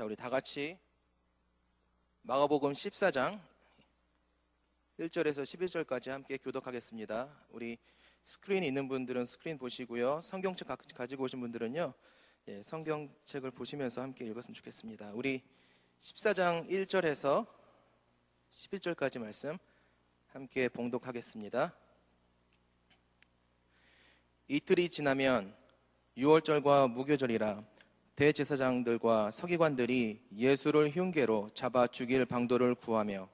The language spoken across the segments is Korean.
자, 우리 다 같이 마가복음 14장 1절에서 11절까지 함께 교독하겠습니다. 우리 스크린 있는 분들은 스크린 보시고요. 성경책 가- 가지고 오신 분들은요. 예, 성경책을 보시면서 함께 읽었으면 좋겠습니다. 우리 14장 1절에서 11절까지 말씀 함께 봉독하겠습니다. 이틀이 지나면 유월절과 무교절이라 대제사장들과 서기관들이 예수를 흉계로 잡아 죽일 방도를 구하며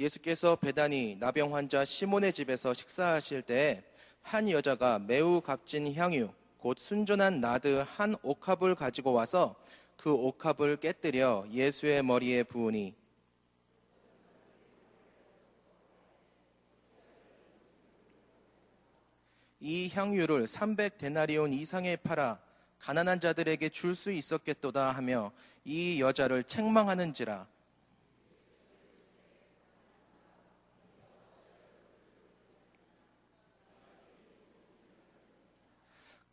예수께서 배단이 나병 환자 시몬의 집에서 식사하실 때한 여자가 매우 값진 향유 곧 순전한 나드 한 옥합을 가지고 와서 그 옥합을 깨뜨려 예수의 머리에 부으니 이 향유를 300데나리온 이상에 팔아 가난한 자들에게 줄 수 있었겠도다 하며 이 여자를 책망하는지라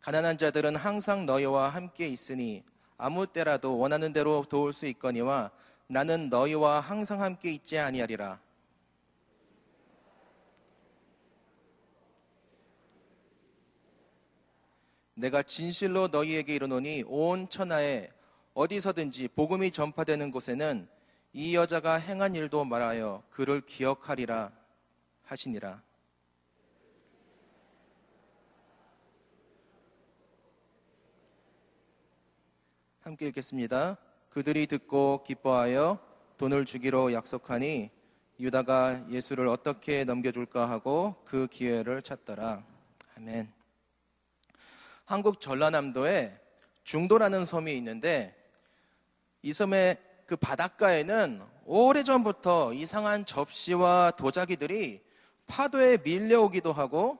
가난한 자들은 항상 너희와 함께 있으니 아무 때라도 원하는 대로 도울 수 있거니와 나는 너희와 항상 함께 있지 아니하리라. 내가 진실로 너희에게 이르노니 온 천하에 어디서든지 복음이 전파되는 곳에는 이 여자가 행한 일도 말하여 그를 기억하리라 하시니라. 함께 읽겠습니다. 그들이 듣고 기뻐하여 돈을 주기로 약속하니 유다가 예수를 어떻게 넘겨줄까 하고 그 기회를 찾더라. 아멘. 한국 전라남도에 중도라는 섬이 있는데 이 섬의 그 바닷가에는 오래전부터 이상한 접시와 도자기들이 파도에 밀려오기도 하고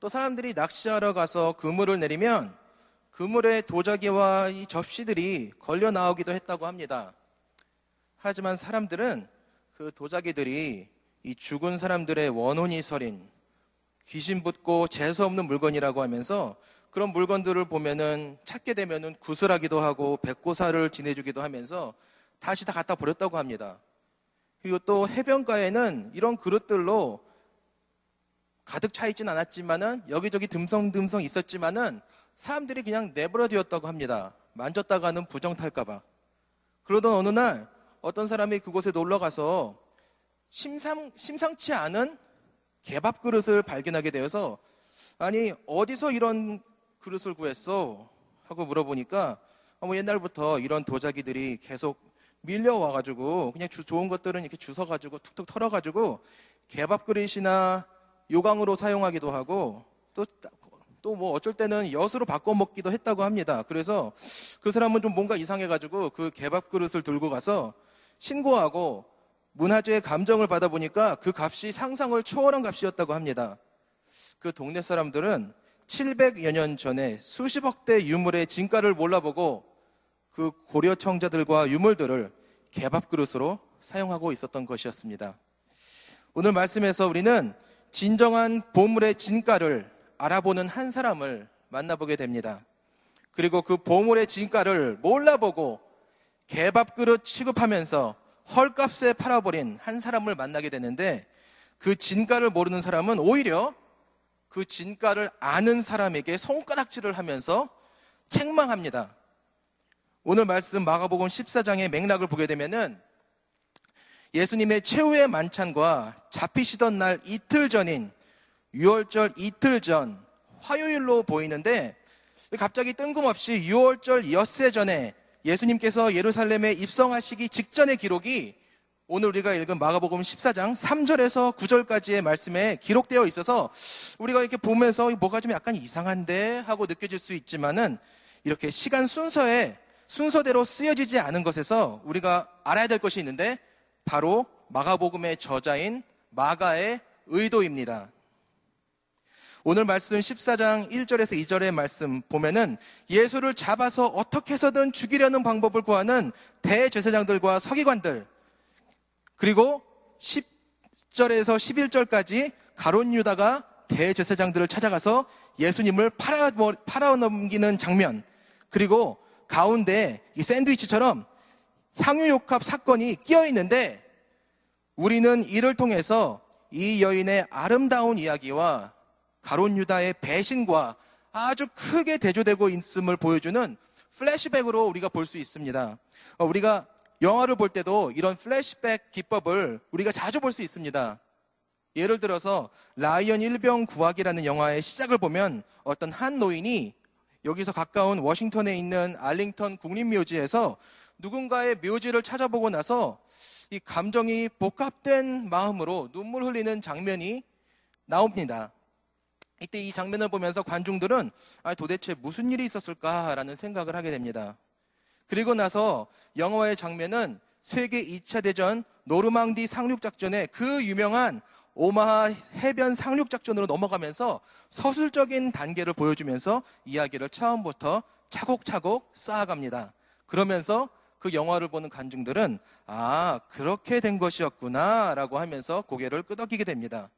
또 사람들이 낚시하러 가서 그물을 내리면 그물에 도자기와 이 접시들이 걸려 나오기도 했다고 합니다. 하지만 사람들은 그 도자기들이 이 죽은 사람들의 원혼이 서린 귀신 붙고 재수 없는 물건이라고 하면서 그런 물건들을 보면은 찾게 되면은 구슬하기도 하고 백고사를 지내주기도 하면서 다시 다 갖다 버렸다고 합니다. 그리고 또 해변가에는 이런 그릇들로 가득 차 있진 않았지만은 여기저기 듬성듬성 있었지만은 사람들이 그냥 내버려 두었다고 합니다. 만졌다가는 부정 탈까봐. 그러던 어느 날 어떤 사람이 그곳에 놀러 가서 심상, 심상치 않은 개밥 그릇을 발견하게 되어서 아니, 어디서 이런 그릇을 구했어? 하고 물어보니까 아, 뭐 옛날부터 이런 도자기들이 계속 밀려와가지고 그냥 주, 좋은 것들은 이렇게 주워가지고 툭툭 털어가지고 개밥 그릇이나 요강으로 사용하기도 하고 또 또 뭐 어쩔 때는 엿으로 바꿔 먹기도 했다고 합니다. 그래서 그 사람은 좀 뭔가 이상해가지고 그 개밥 그릇을 들고 가서 신고하고 문화재의 감정을 받아보니까 그 값이 상상을 초월한 값이었다고 합니다. 그 동네 사람들은 700여 년 전에 수십억 대 유물의 진가를 몰라보고 그 고려 청자들과 유물들을 개밥 그릇으로 사용하고 있었던 것이었습니다. 오늘 말씀에서 우리는 진정한 보물의 진가를 알아보는 한 사람을 만나보게 됩니다. 그리고 그 보물의 진가를 몰라보고 개밥 그릇 취급하면서 헐값에 팔아버린 한 사람을 만나게 되는데 그 진가를 모르는 사람은 오히려 그 진가를 아는 사람에게 손가락질을 하면서 책망합니다. 오늘 말씀 마가복음 14장의 맥락을 보게 되면은 예수님의 최후의 만찬과 잡히시던 날 이틀 전인 6월절 이틀 전 화요일로 보이는데 갑자기 뜬금없이 6월절 엿새 전에 예수님께서 예루살렘에 입성하시기 직전의 기록이 오늘 우리가 읽은 마가복음 14장 3절에서 9절까지의 말씀에 기록되어 있어서 우리가 이렇게 보면서 뭐가 좀 약간 이상한데 하고 느껴질 수 있지만은 이렇게 시간 순서에 순서대로 쓰여지지 않은 것에서 우리가 알아야 될 것이 있는데 바로 마가복음의 저자인 마가의 의도입니다. 오늘 말씀 14장 1절에서 2절의 말씀 보면은 예수를 잡아서 어떻게 해서든 죽이려는 방법을 구하는 대제사장들과 서기관들 그리고 10절에서 11절까지 가론 유다가 대제사장들을 찾아가서 예수님을 팔아, 팔아넘기는 장면, 그리고 가운데 이 샌드위치처럼 향유 옥합 사건이 끼어 있는데 우리는 이를 통해서 이 여인의 아름다운 이야기와 가룟 유다의 배신과 아주 크게 대조되고 있음을 보여주는 플래시백으로 우리가 볼 수 있습니다. 어, 우리가 영화를 볼 때도 이런 플래시백 기법을 우리가 자주 볼 수 있습니다. 예를 들어서 라이언 일병 구하기라는 영화의 시작을 보면 어떤 한 노인이 여기서 가까운 워싱턴에 있는 알링턴 국립묘지에서 누군가의 묘지를 찾아보고 나서 이 감정이 복합된 마음으로 눈물 흘리는 장면이 나옵니다. 이때 이 장면을 보면서 관중들은 아, 도대체 무슨 일이 있었을까라는 생각을 하게 됩니다. 그리고 나서 영화의 장면은 세계 2차 대전 노르망디 상륙작전의 그 유명한 오마하 해변 상륙작전으로 넘어가면서 서술적인 단계를 보여주면서 이야기를 처음부터 차곡차곡 쌓아갑니다. 그러면서 그 영화를 보는 관중들은 아, 그렇게 된 것이었구나 라고 하면서 고개를 끄덕이게 됩니다.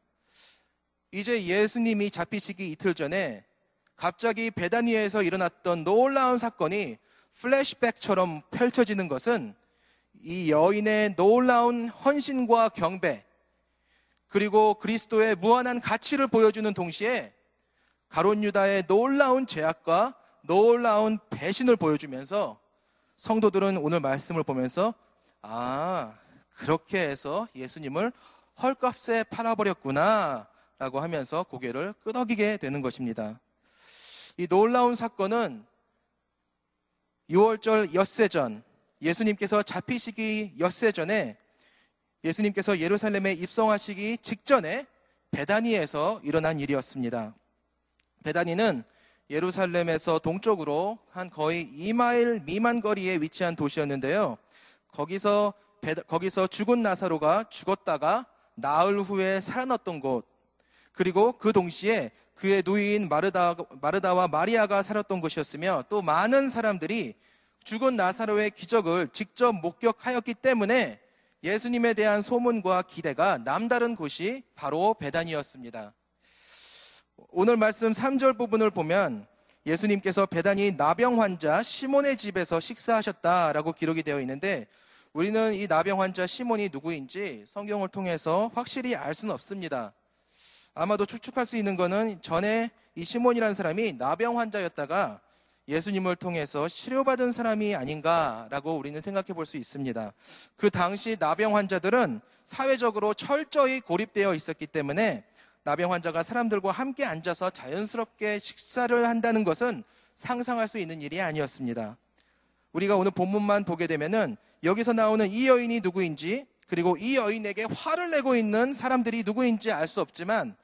이제 예수님이 잡히시기 이틀 전에 갑자기 베다니에서 일어났던 놀라운 사건이 플래시백처럼 펼쳐지는 것은 이 여인의 놀라운 헌신과 경배, 그리고 그리스도의 무한한 가치를 보여주는 동시에 가론 유다의 놀라운 죄악과 놀라운 배신을 보여주면서 성도들은 오늘 말씀을 보면서 아, 그렇게 해서 예수님을 헐값에 팔아버렸구나 라고 하면서 고개를 끄덕이게 되는 것입니다. 이 놀라운 사건은 6월절 엿새 전 예수님께서 잡히시기 엿새 전에 예수님께서 예루살렘에 입성하시기 직전에 베다니에서 일어난 일이었습니다. 베다니는 예루살렘에서 동쪽으로 한 거의 2마일 미만 거리에 위치한 도시였는데요. 거기서 거기서 죽은 나사로가 죽었다가 나흘 후에 살아났던 곳, 그리고 그 동시에 그의 누이인 마르다, 마르다와 마리아가 살았던 곳이었으며 또 많은 사람들이 죽은 나사로의 기적을 직접 목격하였기 때문에 예수님에 대한 소문과 기대가 남다른 곳이 바로 베단이었습니다. 오늘 말씀 3절 부분을 보면 예수님께서 베단이 나병 환자 시몬의 집에서 식사하셨다라고 기록이 되어 있는데 우리는 이 나병 환자 시몬이 누구인지 성경을 통해서 확실히 알 수는 없습니다. 아마도 추측할 수 있는 것은 전에 이 시몬이라는 사람이 나병 환자였다가 예수님을 통해서 치료받은 사람이 아닌가라고 우리는 생각해 볼 수 있습니다. 그 당시 나병 환자들은 사회적으로 철저히 고립되어 있었기 때문에 나병 환자가 사람들과 함께 앉아서 자연스럽게 식사를 한다는 것은 상상할 수 있는 일이 아니었습니다. 우리가 오늘 본문만 보게 되면은 여기서 나오는 이 여인이 누구인지 그리고 이 여인에게 화를 내고 있는 사람들이 누구인지 알 수 없지만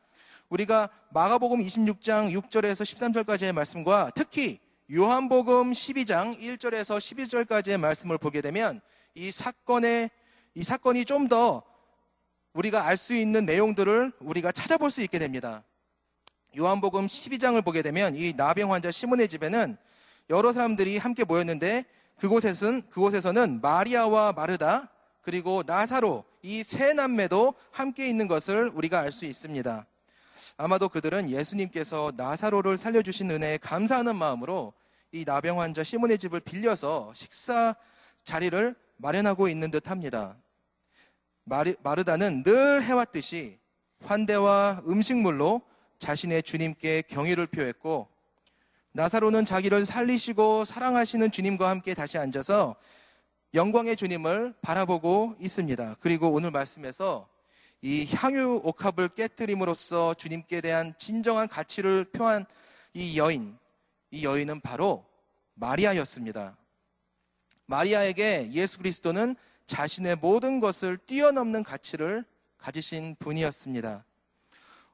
우리가 마가복음 26장 6절에서 13절까지의 말씀과 특히 요한복음 12장 1절에서 12절까지의 말씀을 보게 되면 이 사건의 이 사건이 좀 더 우리가 알 수 있는 내용들을 우리가 찾아볼 수 있게 됩니다. 요한복음 12장을 보게 되면 이 나병 환자 시몬의 집에는 여러 사람들이 함께 모였는데 그곳에서는 그곳에서는 마리아와 마르다 그리고 나사로 이 세 남매도 함께 있는 것을 우리가 알 수 있습니다. 아마도 그들은 예수님께서 나사로를 살려주신 은혜에 감사하는 마음으로 이 나병 환자 시몬의 집을 빌려서 식사 자리를 마련하고 있는 듯 합니다. 마르, 마르다는 늘 해왔듯이 환대와 음식물로 자신의 주님께 경의를 표했고 나사로는 자기를 살리시고 사랑하시는 주님과 함께 다시 앉아서 영광의 주님을 바라보고 있습니다. 그리고 오늘 말씀에서 이 향유 옥합을 깨뜨림으로써 주님께 대한 진정한 가치를 표한 이 여인, 이 여인은 바로 마리아였습니다. 마리아에게 예수 그리스도는 자신의 모든 것을 뛰어넘는 가치를 가지신 분이었습니다.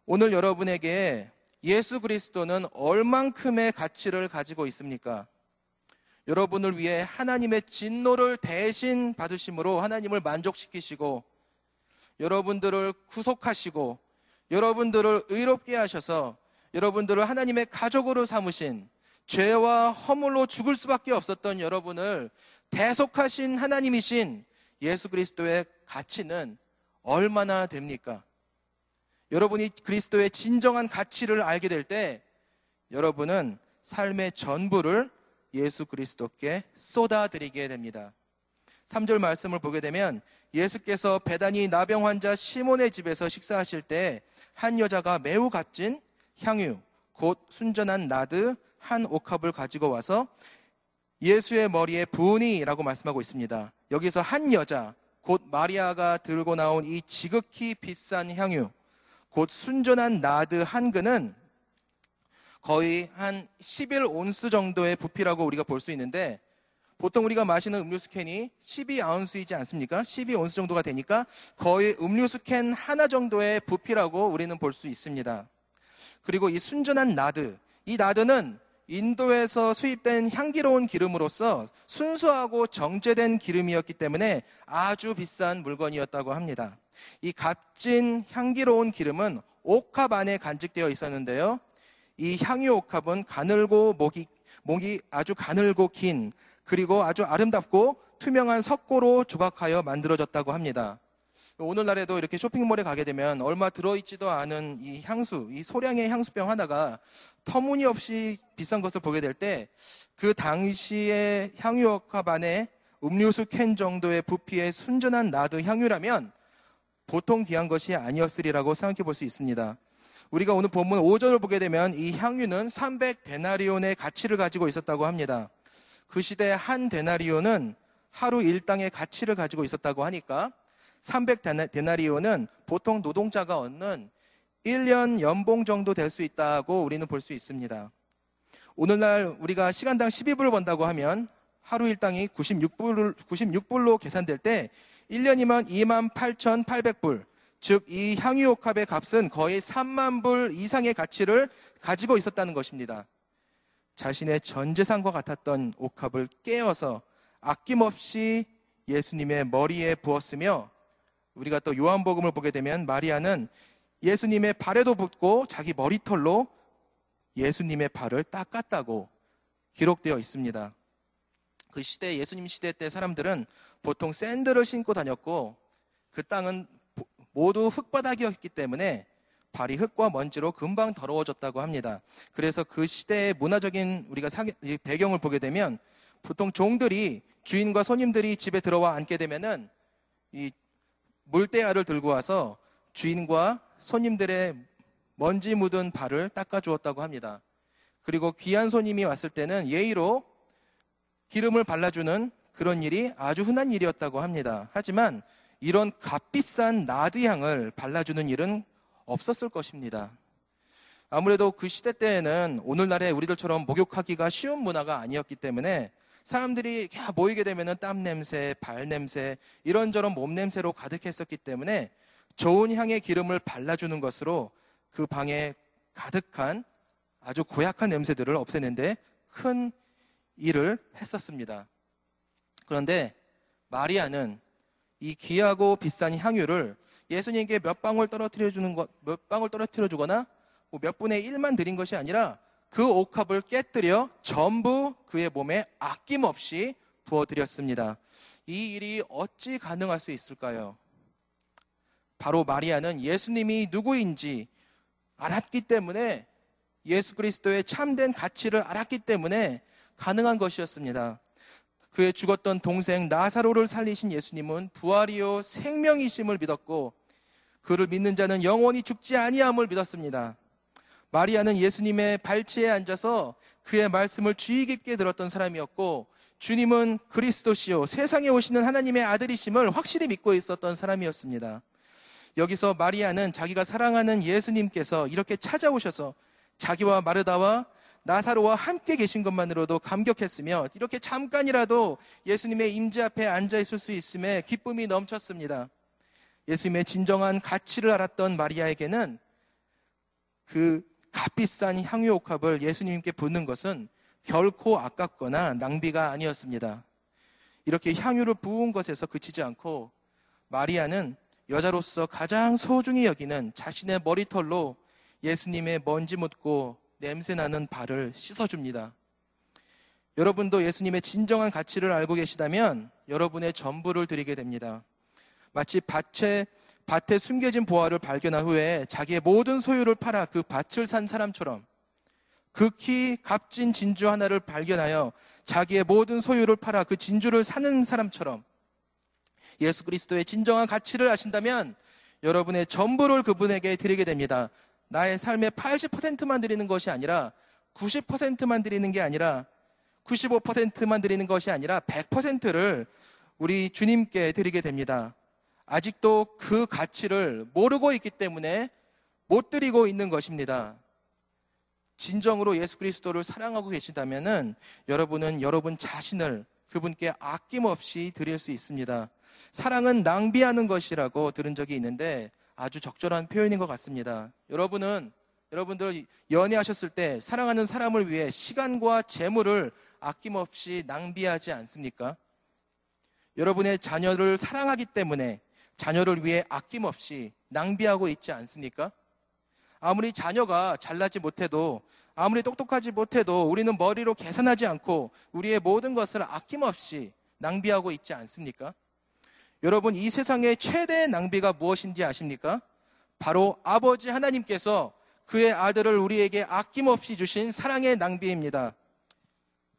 오늘 여러분에게 예수 그리스도는 얼만큼의 가치를 가지고 있습니까? 여러분을 위해 하나님의 진노를 대신 받으심으로 하나님을 만족시키시고 여러분들을 구속하시고 여러분들을 의롭게 하셔서 여러분들을 하나님의 가족으로 삼으신 죄와 허물로 죽을 수밖에 없었던 여러분을 대속하신 하나님이신 예수 그리스도의 가치는 얼마나 됩니까? 여러분이 그리스도의 진정한 가치를 알게 될 때 여러분은 삶의 전부를 예수 그리스도께 쏟아드리게 됩니다. 3절 말씀을 보게 되면 예수께서 배단이 나병 환자 시몬의 집에서 식사하실 때 한 여자가 매우 값진 향유, 곧 순전한 나드 한 옥합을 가지고 와서 예수의 머리에 부으니라고 말씀하고 있습니다. 여기서 한 여자, 곧 마리아가 들고 나온 이 지극히 비싼 향유, 곧 순전한 나드 한 근은 거의 한 11온스 정도의 부피라고 우리가 볼 수 있는데 보통 우리가 마시는 음료수 캔이 12아운스이지 않습니까? 12온스 정도가 되니까 거의 음료수 캔 하나 정도의 부피라고 우리는 볼 수 있습니다. 그리고 이 순전한 나드, 이 나드는 인도에서 수입된 향기로운 기름으로서 순수하고 정제된 기름이었기 때문에 아주 비싼 물건이었다고 합니다. 이 값진 향기로운 기름은 옥합 안에 간직되어 있었는데요. 이 향유 옥합은 가늘고 목이, 목이 아주 가늘고 긴 그리고 아주 아름답고 투명한 석고로 조각하여 만들어졌다고 합니다. 오늘날에도 이렇게 쇼핑몰에 가게 되면 얼마 들어있지도 않은 이 향수, 이 소량의 향수병 하나가 터무니없이 비싼 것을 보게 될 때 그 당시의 향유옥합 안에 음료수 캔 정도의 부피의 순전한 나드 향유라면 보통 귀한 것이 아니었으리라고 생각해 볼 수 있습니다. 우리가 오늘 본문 5절을 보게 되면 이 향유는 300 데나리온의 가치를 가지고 있었다고 합니다. 그 시대 한 데나리온은 하루 일당의 가치를 가지고 있었다고 하니까 300데나리온은 보통 노동자가 얻는 1년 연봉 정도 될 수 있다고 우리는 볼 수 있습니다. 오늘날 우리가 시간당 12불을 번다고 하면 하루 일당이 96불, 96불로 계산될 때 1년이면 28,800불, 즉 이 향유옥합의 값은 거의 3만 불 이상의 가치를 가지고 있었다는 것입니다. 자신의 전 재산과 같았던 옥합을 깨어서 아낌없이 예수님의 머리에 부었으며 우리가 또 요한복음을 보게 되면 마리아는 예수님의 발에도 붓고 자기 머리털로 예수님의 발을 닦았다고 기록되어 있습니다. 그 시대 예수님 시대 때 사람들은 보통 샌들을 신고 다녔고 그 땅은 모두 흙바닥이었기 때문에 발이 흙과 먼지로 금방 더러워졌다고 합니다. 그래서 그 시대의 문화적인 우리가 배경을 보게 되면 보통 종들이 주인과 손님들이 집에 들어와 앉게 되면은 이 물대야를 들고 와서 주인과 손님들의 먼지 묻은 발을 닦아 주었다고 합니다. 그리고 귀한 손님이 왔을 때는 예의로 기름을 발라주는 그런 일이 아주 흔한 일이었다고 합니다. 하지만 이런 값비싼 나드향을 발라주는 일은 없었을 것입니다. 아무래도 그 시대 때에는 오늘날의 우리들처럼 목욕하기가 쉬운 문화가 아니었기 때문에 사람들이 모이게 되면 땀 냄새, 발 냄새, 이런저런 몸 냄새로 가득했었기 때문에 좋은 향의 기름을 발라주는 것으로 그 방에 가득한 아주 고약한 냄새들을 없애는데 큰 일을 했었습니다. 그런데 마리아는 이 귀하고 비싼 향유를 예수님께 몇 방울 떨어뜨려 주는 것, 몇 방울 떨어뜨려 주거나 뭐몇 분의 1만 드린 것이 아니라 그 옥합을 깨뜨려 전부 그의 몸에 아낌없이 부어드렸습니다. 이 일이 어찌 가능할 수 있을까요? 바로 마리아는 예수님이 누구인지 알았기 때문에 예수 그리스도의 참된 가치를 알았기 때문에 가능한 것이었습니다. 그의 죽었던 동생 나사로를 살리신 예수님은 부활이요 생명이심을 믿었고 그를 믿는 자는 영원히 죽지 아니함을 믿었습니다. 마리아는 예수님의 발치에 앉아서 그의 말씀을 주의 깊게 들었던 사람이었고 주님은 그리스도시요 세상에 오시는 하나님의 아들이심을 확실히 믿고 있었던 사람이었습니다. 여기서 마리아는 자기가 사랑하는 예수님께서 이렇게 찾아오셔서 자기와 마르다와 나사로와 함께 계신 것만으로도 감격했으며 이렇게 잠깐이라도 예수님의 임재 앞에 앉아 있을 수 있음에 기쁨이 넘쳤습니다. 예수님의 진정한 가치를 알았던 마리아에게는 그 값비싼 향유옥합을 예수님께 붓는 것은 결코 아깝거나 낭비가 아니었습니다. 이렇게 향유를 부은 것에서 그치지 않고 마리아는 여자로서 가장 소중히 여기는 자신의 머리털로 예수님의 먼지 묻고 냄새 나는 발을 씻어줍니다. 여러분도 예수님의 진정한 가치를 알고 계시다면 여러분의 전부를 드리게 됩니다. 마치 밭에 밭에 숨겨진 보화를 발견한 후에 자기의 모든 소유를 팔아 그 밭을 산 사람처럼 극히 값진 진주 하나를 발견하여 자기의 모든 소유를 팔아 그 진주를 사는 사람처럼 예수 그리스도의 진정한 가치를 아신다면 여러분의 전부를 그분에게 드리게 됩니다. 나의 삶의 80%만 드리는 것이 아니라 90%만 드리는 게 아니라 95%만 드리는 것이 아니라 100%를 우리 주님께 드리게 됩니다. 아직도 그 가치를 모르고 있기 때문에 못 드리고 있는 것입니다. 진정으로 예수 그리스도를 사랑하고 계시다면은 여러분은 여러분 자신을 그분께 아낌없이 드릴 수 있습니다. 사랑은 낭비하는 것이라고 들은 적이 있는데 아주 적절한 표현인 것 같습니다. 여러분은 여러분들 연애하셨을 때 사랑하는 사람을 위해 시간과 재물을 아낌없이 낭비하지 않습니까? 여러분의 자녀를 사랑하기 때문에 자녀를 위해 아낌없이 낭비하고 있지 않습니까? 아무리 자녀가 잘나지 못해도 아무리 똑똑하지 못해도 우리는 머리로 계산하지 않고 우리의 모든 것을 아낌없이 낭비하고 있지 않습니까? 여러분 이 세상의 최대의 낭비가 무엇인지 아십니까? 바로 아버지 하나님께서 그의 아들을 우리에게 아낌없이 주신 사랑의 낭비입니다.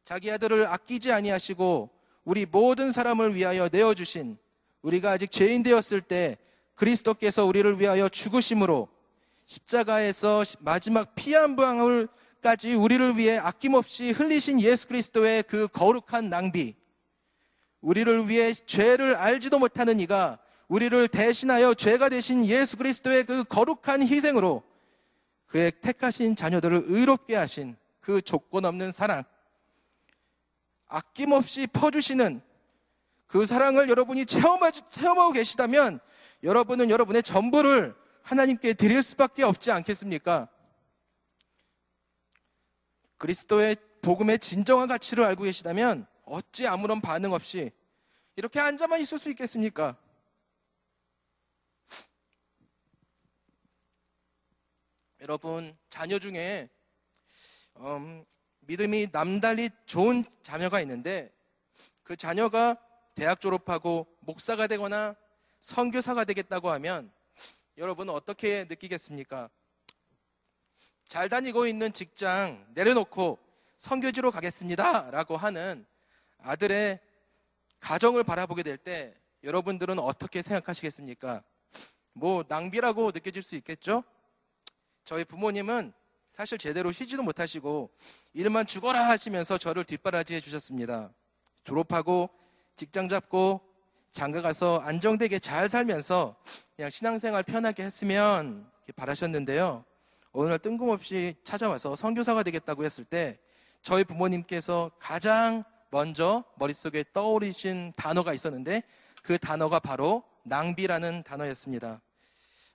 자기 아들을 아끼지 아니하시고 우리 모든 사람을 위하여 내어 주신 우리가 아직 죄인 되었을 때 그리스도께서 우리를 위하여 죽으심으로 십자가에서 마지막 피 한 방울까지 우리를 위해 아낌없이 흘리신 예수 그리스도의 그 거룩한 낭비 우리를 위해 죄를 알지도 못하는 이가 우리를 대신하여 죄가 되신 예수 그리스도의 그 거룩한 희생으로 그의 택하신 자녀들을 의롭게 하신 그 조건 없는 사랑, 아낌없이 퍼주시는 그 사랑을 여러분이 체험하고 계시다면 여러분은 여러분의 전부를 하나님께 드릴 수밖에 없지 않겠습니까? 그리스도의 복음의 진정한 가치를 알고 계시다면 어찌 아무런 반응 없이 이렇게 앉아만 있을 수 있겠습니까? 여러분 자녀 중에 음, 믿음이 남달리 좋은 자녀가 있는데 그 자녀가 대학 졸업하고 목사가 되거나 선교사가 되겠다고 하면 여러분은 어떻게 느끼겠습니까? 잘 다니고 있는 직장 내려놓고 선교지로 가겠습니다 라고 하는 아들의 가정을 바라보게 될 때 여러분들은 어떻게 생각하시겠습니까? 뭐 낭비라고 느껴질 수 있겠죠? 저희 부모님은 사실 제대로 쉬지도 못하시고 일만 죽어라 하시면서 저를 뒷바라지 해주셨습니다. 졸업하고 직장 잡고 장가 가서 안정되게 잘 살면서 그냥 신앙생활 편하게 했으면 바라셨는데요. 어느 날 뜬금없이 찾아와서 선교사가 되겠다고 했을 때 저희 부모님께서 가장 먼저 머릿속에 떠오르신 단어가 있었는데 그 단어가 바로 낭비라는 단어였습니다.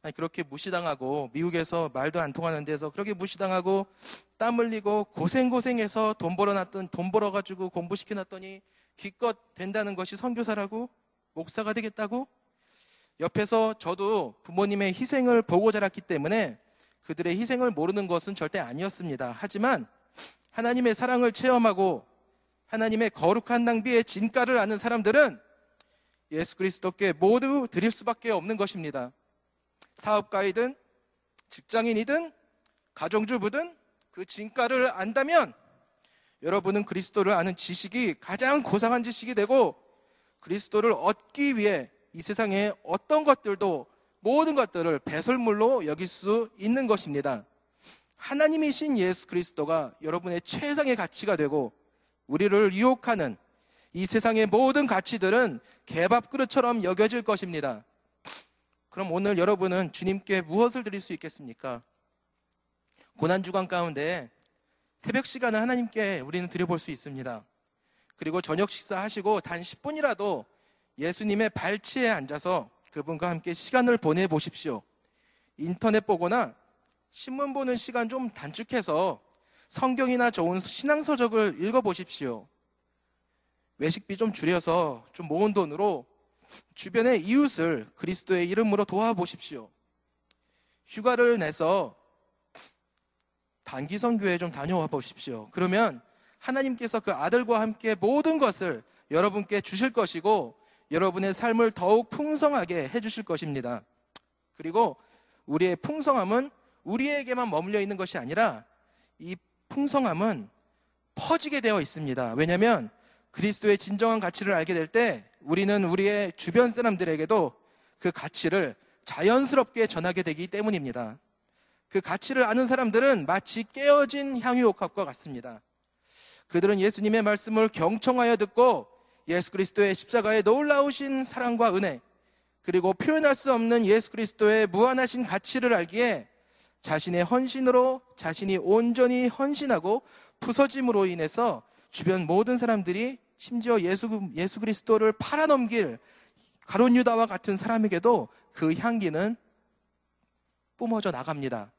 아니, 그렇게 무시당하고 미국에서 말도 안 통하는 데서 그렇게 무시당하고 땀 흘리고 고생고생해서 돈 벌어놨던 돈 벌어가지고 공부시켜놨더니 기껏 된다는 것이 선교사라고 목사가 되겠다고 옆에서 저도 부모님의 희생을 보고 자랐기 때문에 그들의 희생을 모르는 것은 절대 아니었습니다. 하지만 하나님의 사랑을 체험하고 하나님의 거룩한 낭비의 진가를 아는 사람들은 예수 그리스도께 모두 드릴 수밖에 없는 것입니다. 사업가이든 직장인이든 가정주부든 그 진가를 안다면 여러분은 그리스도를 아는 지식이 가장 고상한 지식이 되고 그리스도를 얻기 위해 이 세상에 어떤 것들도 모든 것들을 배설물로 여길 수 있는 것입니다. 하나님이신 예수 그리스도가 여러분의 최상의 가치가 되고 우리를 유혹하는 이 세상의 모든 가치들은 개밥 그릇처럼 여겨질 것입니다. 그럼 오늘 여러분은 주님께 무엇을 드릴 수 있겠습니까? 고난주간 가운데 새벽 시간을 하나님께 우리는 드려볼 수 있습니다. 그리고 저녁 식사하시고 단 10분이라도 예수님의 발치에 앉아서 그분과 함께 시간을 보내보십시오. 인터넷 보거나 신문 보는 시간 좀 단축해서 성경이나 좋은 신앙서적을 읽어보십시오. 외식비 좀 줄여서 좀 모은 돈으로 주변의 이웃을 그리스도의 이름으로 도와보십시오. 휴가를 내서 단기 선교에 좀 다녀와 보십시오. 그러면 하나님께서 그 아들과 함께 모든 것을 여러분께 주실 것이고 여러분의 삶을 더욱 풍성하게 해 주실 것입니다. 그리고 우리의 풍성함은 우리에게만 머물러 있는 것이 아니라 이 풍성함은 퍼지게 되어 있습니다. 왜냐하면 그리스도의 진정한 가치를 알게 될 때 우리는 우리의 주변 사람들에게도 그 가치를 자연스럽게 전하게 되기 때문입니다. 그 가치를 아는 사람들은 마치 깨어진 향유옥합과 같습니다. 그들은 예수님의 말씀을 경청하여 듣고 예수 그리스도의 십자가에 놀라우신 사랑과 은혜, 그리고 표현할 수 없는 예수 그리스도의 무한하신 가치를 알기에 자신의 헌신으로 자신이 온전히 헌신하고 부서짐으로 인해서 주변 모든 사람들이 심지어 예수, 예수 그리스도를 팔아넘길 가론 유다와 같은 사람에게도 그 향기는 뿜어져 나갑니다.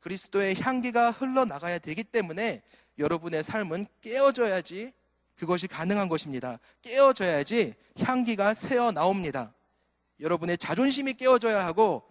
그리스도의 향기가 흘러나가야 되기 때문에 여러분의 삶은 깨어져야지 그것이 가능한 것입니다. 깨어져야지 향기가 새어 나옵니다. 여러분의 자존심이 깨어져야 하고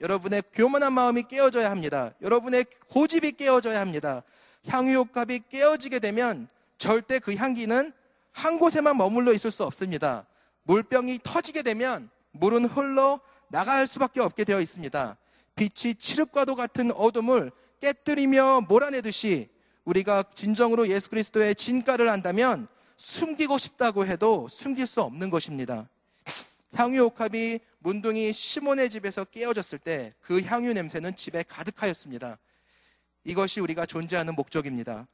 여러분의 교만한 마음이 깨어져야 합니다. 여러분의 고집이 깨어져야 합니다. 향유옥합이 깨어지게 되면 절대 그 향기는 한 곳에만 머물러 있을 수 없습니다. 물병이 터지게 되면 물은 흘러 나갈 수밖에 없게 되어 있습니다. 빛이 칠흑과도 같은 어둠을 깨뜨리며 몰아내듯이 우리가 진정으로 예수 그리스도의 진가를 안다면 숨기고 싶다고 해도 숨길 수 없는 것입니다. 향유 옥합이 문둥이 시몬의 집에서 깨어졌을 때 그 향유 냄새는 집에 가득하였습니다. 이것이 우리가 존재하는 목적입니다.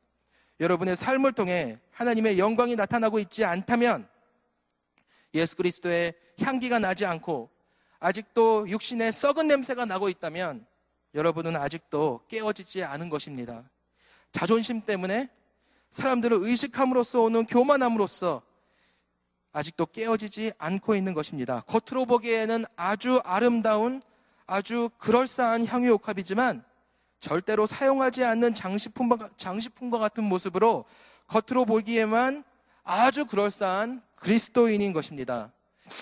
여러분의 삶을 통해 하나님의 영광이 나타나고 있지 않다면 예수 그리스도의 향기가 나지 않고 아직도 육신의 썩은 냄새가 나고 있다면 여러분은 아직도 깨어지지 않은 것입니다. 자존심 때문에 사람들을 의식함으로써 오는 교만함으로써 아직도 깨어지지 않고 있는 것입니다. 겉으로 보기에는 아주 아름다운 아주 그럴싸한 향유옥합이지만 절대로 사용하지 않는 장식품과, 장식품과 같은 모습으로 겉으로 보기에만 아주 그럴싸한 그리스도인인 것입니다.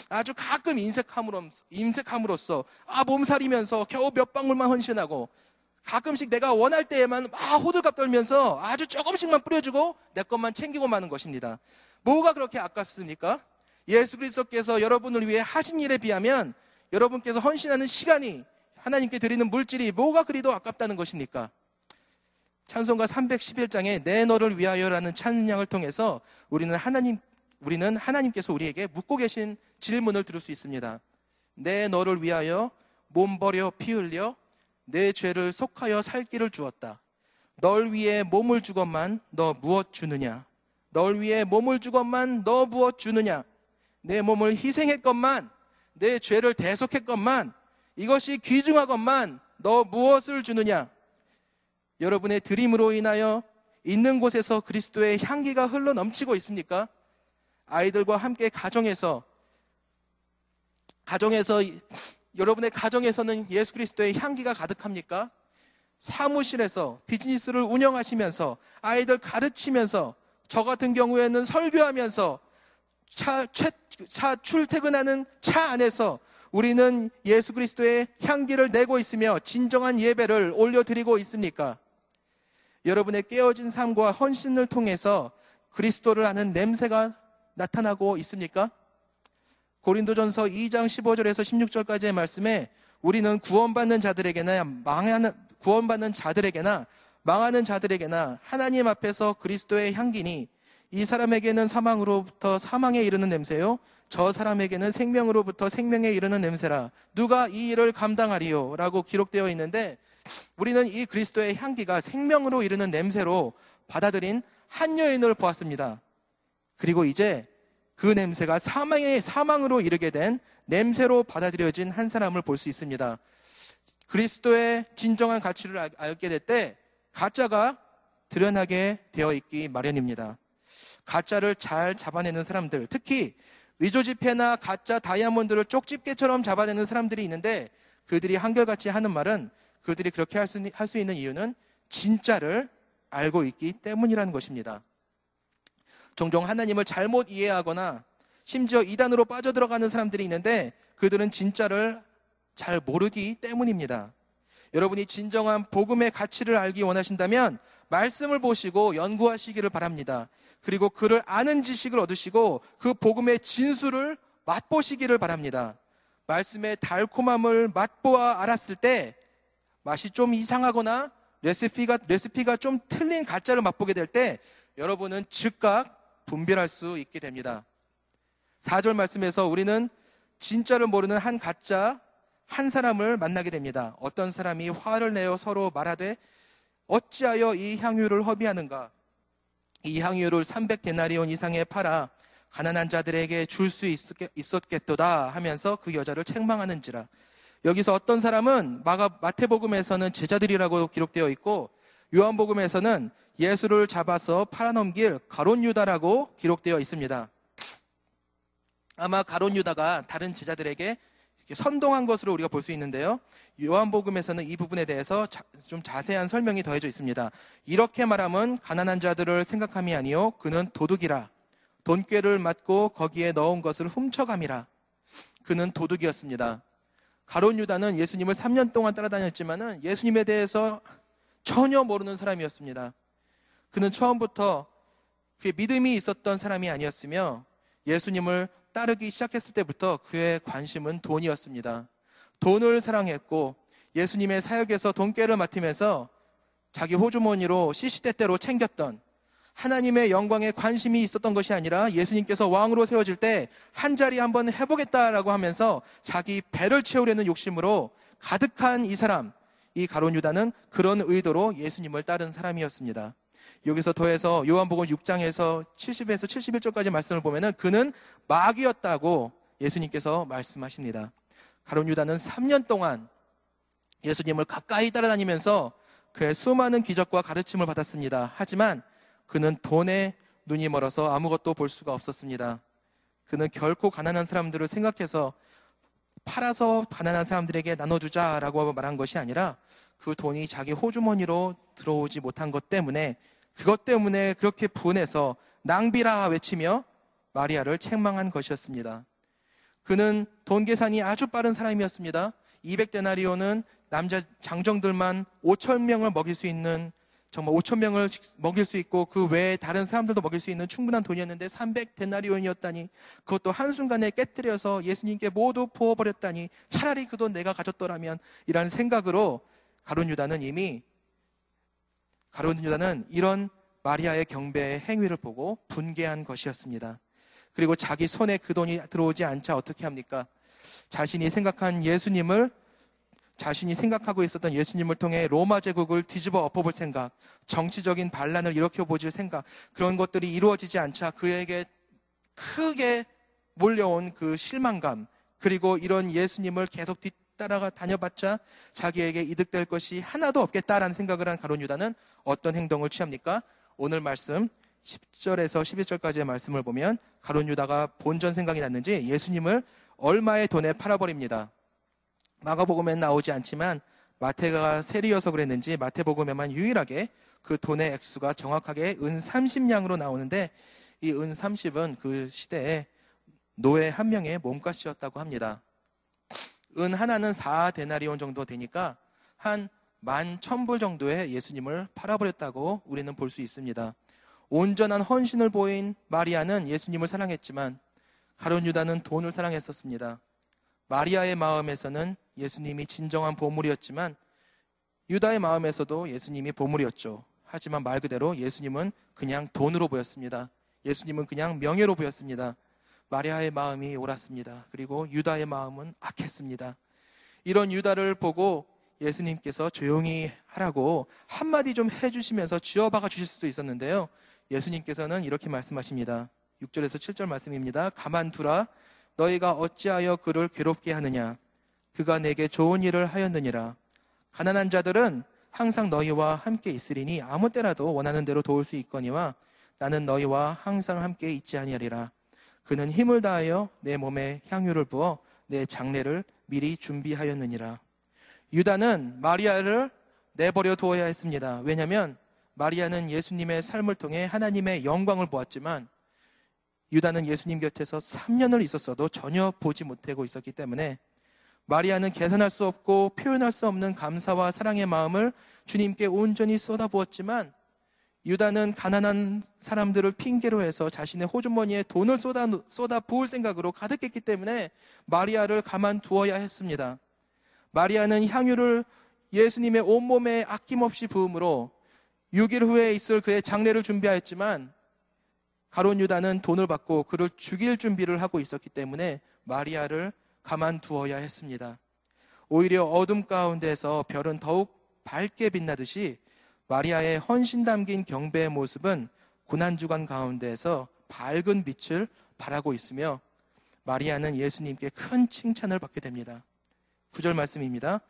아주 가끔 인색함으로, 인색함으로써 아, 몸살이면서 겨우 몇 방울만 헌신하고 가끔씩 내가 원할 때에만 막 호들갑 떨면서 아주 조금씩만 뿌려주고 내 것만 챙기고 마는 것입니다. 뭐가 그렇게 아깝습니까? 예수 그리스도께서 여러분을 위해 하신 일에 비하면 여러분께서 헌신하는 시간이 하나님께 드리는 물질이 뭐가 그리도 아깝다는 것입니까? 찬송가 311장에 내 너를 위하여라는 찬양을 통해서 우리는 하나님 우리는 하나님께서 우리에게 묻고 계신 질문을 들을 수 있습니다. 내 너를 위하여 몸 버려 피 흘려 내 죄를 속하여 살 길을 주었다. 널 위해 몸을 주건만 너 무엇 주느냐? 널 위해 몸을 주건만 너 무엇 주느냐? 내 몸을 희생했건만 내 죄를 대속했건만 이것이 귀중하건만 너 무엇을 주느냐? 여러분의 드림으로 인하여 있는 곳에서 그리스도의 향기가 흘러 넘치고 있습니까? 아이들과 함께 가정에서 가정에서 여러분의 가정에서는 예수 그리스도의 향기가 가득합니까? 사무실에서 비즈니스를 운영하시면서 아이들 가르치면서 저 같은 경우에는 설교하면서 차, 차, 차 출퇴근하는 차 안에서 우리는 예수 그리스도의 향기를 내고 있으며 진정한 예배를 올려드리고 있습니까? 여러분의 깨어진 삶과 헌신을 통해서 그리스도를 아는 냄새가 나타나고 있습니까? 고린도전서 2장 15절에서 16절까지의 말씀에 우리는 구원받는 자들에게나 망하는 구원받는 자들에게나 망하는 자들에게나 하나님 앞에서 그리스도의 향기니 이 사람에게는 사망으로부터 사망에 이르는 냄새요 저 사람에게는 생명으로부터 생명에 이르는 냄새라 누가 이 일을 감당하리요 라고 기록되어 있는데 우리는 이 그리스도의 향기가 생명으로 이르는 냄새로 받아들인 한 여인을 보았습니다. 그리고 이제 그 냄새가 사망의 사망으로 이르게 된 냄새로 받아들여진 한 사람을 볼 수 있습니다. 그리스도의 진정한 가치를 알게 될 때 가짜가 드러나게 되어 있기 마련입니다. 가짜를 잘 잡아내는 사람들, 특히 위조 지폐나 가짜 다이아몬드를 쪽집게처럼 잡아내는 사람들이 있는데 그들이 한결같이 하는 말은 그들이 그렇게 할 수, 있는 이유는 진짜를 알고 있기 때문이라는 것입니다. 종종 하나님을 잘못 이해하거나 심지어 이단으로 빠져들어가는 사람들이 있는데 그들은 진짜를 잘 모르기 때문입니다. 여러분이 진정한 복음의 가치를 알기 원하신다면 말씀을 보시고 연구하시기를 바랍니다. 그리고 그를 아는 지식을 얻으시고 그 복음의 진수를 맛보시기를 바랍니다. 말씀의 달콤함을 맛보아 알았을 때 맛이 좀 이상하거나 레시피가 레시피가 좀 틀린 가짜를 맛보게 될 때 여러분은 즉각 분별할 수 있게 됩니다. 4절 말씀에서 우리는 진짜를 모르는 한 가짜 한 사람을 만나게 됩니다. 어떤 사람이 화를 내어 서로 말하되 어찌하여 이 향유를 허비하는가? 이 향유를 300데나리온 이상에 팔아 가난한 자들에게 줄 수 있었겠도다 하면서 그 여자를 책망하는지라. 여기서 어떤 사람은 마가 마태복음에서는 제자들이라고 기록되어 있고 요한복음에서는 예수를 잡아서 팔아넘길 가론 유다라고 기록되어 있습니다. 아마 가론 유다가 다른 제자들에게 선동한 것으로 우리가 볼 수 있는데요. 요한복음에서는 이 부분에 대해서 자, 좀 자세한 설명이 더해져 있습니다. 이렇게 말하면 가난한 자들을 생각함이 아니요 그는 도둑이라 돈꾀를 맞고 거기에 넣은 것을 훔쳐감이라 그는 도둑이었습니다. 가론 유다는 예수님을 3년 동안 따라다녔지만은 예수님에 대해서 전혀 모르는 사람이었습니다. 그는 처음부터 그 믿음이 있었던 사람이 아니었으며 예수님을 따르기 시작했을 때부터 그의 관심은 돈이었습니다. 돈을 사랑했고 예수님의 사역에서 돈깨를 맡으면서 자기 호주머니로 시시때때로 챙겼던 하나님의 영광에 관심이 있었던 것이 아니라 예수님께서 왕으로 세워질 때 한 자리 한번 해보겠다라고 하면서 자기 배를 채우려는 욕심으로 가득한 이 사람, 이 가론 유다는 그런 의도로 예수님을 따른 사람이었습니다. 여기서 더해서 요한복음 6장에서 70에서 71절까지 말씀을 보면은 그는 마귀였다고 예수님께서 말씀하십니다. 가론 유다는 3년 동안 예수님을 가까이 따라다니면서 그의 수많은 기적과 가르침을 받았습니다. 하지만 그는 돈에 눈이 멀어서 아무것도 볼 수가 없었습니다. 그는 결코 가난한 사람들을 생각해서 팔아서 가난한 사람들에게 나눠주자라고 말한 것이 아니라 그 돈이 자기 호주머니로 들어오지 못한 것 때문에 그것 때문에 그렇게 분해서 낭비라 외치며 마리아를 책망한 것이었습니다. 그는 돈 계산이 아주 빠른 사람이었습니다. 200데나리오는 남자 장정들만 5천 명을 먹일 수 있는 정말 5천 명을 먹일 수 있고 그 외에 다른 사람들도 먹일 수 있는 충분한 돈이었는데 300데나리온이었다니 그것도 한순간에 깨뜨려서 예수님께 모두 부어버렸다니 차라리 그 돈 내가 가졌더라면 이란 생각으로 가론 유다는 이미 가론 유다는 이런 마리아의 경배의 행위를 보고 분개한 것이었습니다. 그리고 자기 손에 그 돈이 들어오지 않자 어떻게 합니까? 자신이 생각한 예수님을 자신이 생각하고 있었던 예수님을 통해 로마 제국을 뒤집어 엎어볼 생각, 정치적인 반란을 일으켜 보질 생각, 그런 것들이 이루어지지 않자 그에게 크게 몰려온 그 실망감, 그리고 이런 예수님을 계속 뒤 따라가 다녀봤자 자기에게 이득될 것이 하나도 없겠다라는 생각을 한 가론 유다는 어떤 행동을 취합니까? 오늘 말씀 10절에서 11절까지의 말씀을 보면 가론 유다가 본전 생각이 났는지 예수님을 얼마의 돈에 팔아버립니다. 마가복음엔 나오지 않지만 마태가 세리여서 그랬는지 마태복음에만 유일하게 그 돈의 액수가 정확하게 은 30냥으로 나오는데 이 은 30은 그 시대에 노예 한 명의 몸값이었다고 합니다. 은 하나는 4데나리온 정도 되니까 한 만 천불 정도의 예수님을 팔아버렸다고 우리는 볼 수 있습니다. 온전한 헌신을 보인 마리아는 예수님을 사랑했지만 가론 유다는 돈을 사랑했었습니다. 마리아의 마음에서는 예수님이 진정한 보물이었지만 유다의 마음에서도 예수님이 보물이었죠. 하지만 말 그대로 예수님은 그냥 돈으로 보였습니다. 예수님은 그냥 명예로 보였습니다. 마리아의 마음이 옳았습니다. 그리고 유다의 마음은 악했습니다. 이런 유다를 보고 예수님께서 조용히 하라고 한마디 좀 해주시면서 쥐어박아 주실 수도 있었는데요. 예수님께서는 이렇게 말씀하십니다. 6절에서 7절 말씀입니다. 가만두라. 너희가 어찌하여 그를 괴롭게 하느냐? 그가 내게 좋은 일을 하였느니라. 가난한 자들은 항상 너희와 함께 있으리니 아무 때라도 원하는 대로 도울 수 있거니와 나는 너희와 항상 함께 있지 아니하리라. 그는 힘을 다하여 내 몸에 향유를 부어 내 장례를 미리 준비하였느니라. 유다는 마리아를 내버려 두어야 했습니다. 왜냐하면 마리아는 예수님의 삶을 통해 하나님의 영광을 보았지만 유다는 예수님 곁에서 3년을 있었어도 전혀 보지 못하고 있었기 때문에 마리아는 계산할 수 없고 표현할 수 없는 감사와 사랑의 마음을 주님께 온전히 쏟아부었지만 유다는 가난한 사람들을 핑계로 해서 자신의 호주머니에 돈을 쏟아, 쏟아 부을 생각으로 가득했기 때문에 마리아를 가만 두어야 했습니다. 마리아는 향유를 예수님의 온몸에 아낌없이 부음으로 6일 후에 있을 그의 장례를 준비하였지만 가론 유다는 돈을 받고 그를 죽일 준비를 하고 있었기 때문에 마리아를 가만 두어야 했습니다. 오히려 어둠 가운데서 별은 더욱 밝게 빛나듯이 마리아의 헌신 담긴 경배의 모습은 고난주간 가운데에서 밝은 빛을 발하고 있으며 마리아는 예수님께 큰 칭찬을 받게 됩니다. 구절 말씀입니다.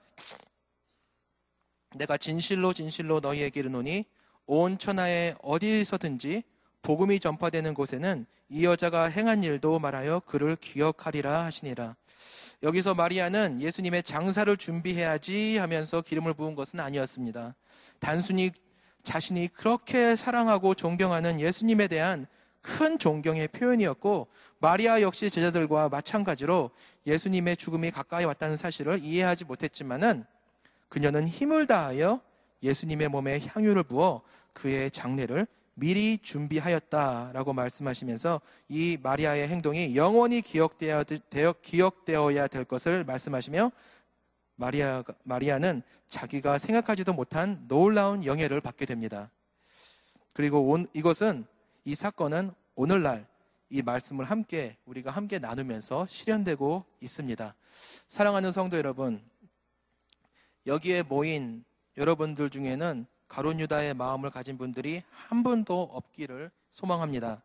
내가 진실로 진실로 너희에게 이르노니 온 천하에 어디서든지 복음이 전파되는 곳에는 이 여자가 행한 일도 말하여 그를 기억하리라 하시니라. 여기서 마리아는 예수님의 장사를 준비해야지 하면서 기름을 부은 것은 아니었습니다. 단순히 자신이 그렇게 사랑하고 존경하는 예수님에 대한 큰 존경의 표현이었고 마리아 역시 제자들과 마찬가지로 예수님의 죽음이 가까이 왔다는 사실을 이해하지 못했지만은 그녀는 힘을 다하여 예수님의 몸에 향유를 부어 그의 장례를 미리 준비하였다라고 말씀하시면서 이 마리아의 행동이 영원히 기억되어, 기억되어야 될 것을 말씀하시며 마리아, 마리아는 자기가 생각하지도 못한 놀라운 영예를 받게 됩니다. 그리고 온, 이것은 이 사건은 오늘날 이 말씀을 함께 우리가 함께 나누면서 실현되고 있습니다. 사랑하는 성도 여러분, 여기에 모인 여러분들 중에는 가론 유다의 마음을 가진 분들이 한 분도 없기를 소망합니다.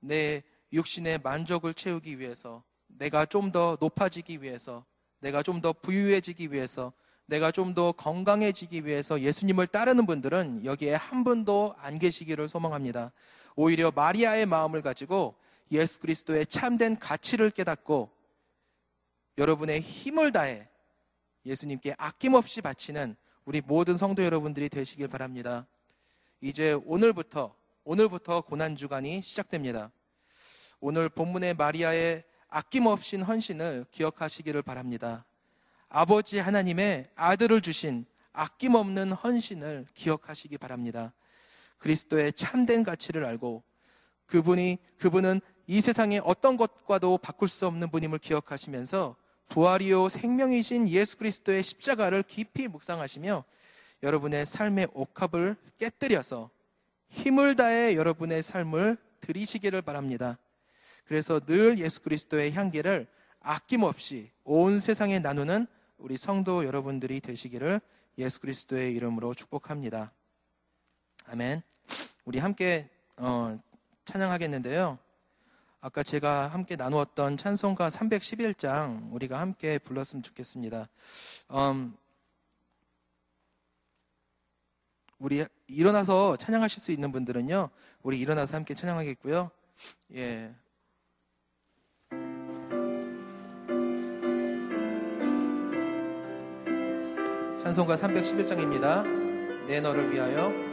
내 육신의 만족을 채우기 위해서, 내가 좀 더 높아지기 위해서, 내가 좀 더 부유해지기 위해서, 내가 좀 더 건강해지기 위해서 예수님을 따르는 분들은 여기에 한 분도 안 계시기를 소망합니다. 오히려 마리아의 마음을 가지고 예수 그리스도의 참된 가치를 깨닫고 여러분의 힘을 다해 예수님께 아낌없이 바치는 우리 모든 성도 여러분들이 되시길 바랍니다. 이제 오늘부터 오늘부터 고난 주간이 시작됩니다. 오늘 본문의 마리아의 아낌없이 헌신을 기억하시기를 바랍니다. 아버지 하나님의 아들을 주신 아낌없는 헌신을 기억하시기 바랍니다. 그리스도의 참된 가치를 알고 그분이 그분은 이 세상의 어떤 것과도 바꿀 수 없는 분임을 기억하시면서 부활이요 생명이신 예수 그리스도의 십자가를 깊이 묵상하시며 여러분의 삶의 옥합을 깨뜨려서 힘을 다해 여러분의 삶을 들이시기를 바랍니다. 그래서 늘 예수 그리스도의 향기를 아낌없이 온 세상에 나누는 우리 성도 여러분들이 되시기를 예수 그리스도의 이름으로 축복합니다. 아멘. 우리 함께 어, 찬양하겠는데요. 아까 제가 함께 나누었던 찬송가 311장 우리가 함께 불렀으면 좋겠습니다. 음, 우리 일어나서 찬양하실 수 있는 분들은요, 우리 일어나서 함께 찬양하겠고요. 예. 찬송가 311장입니다. 내 너를 위하여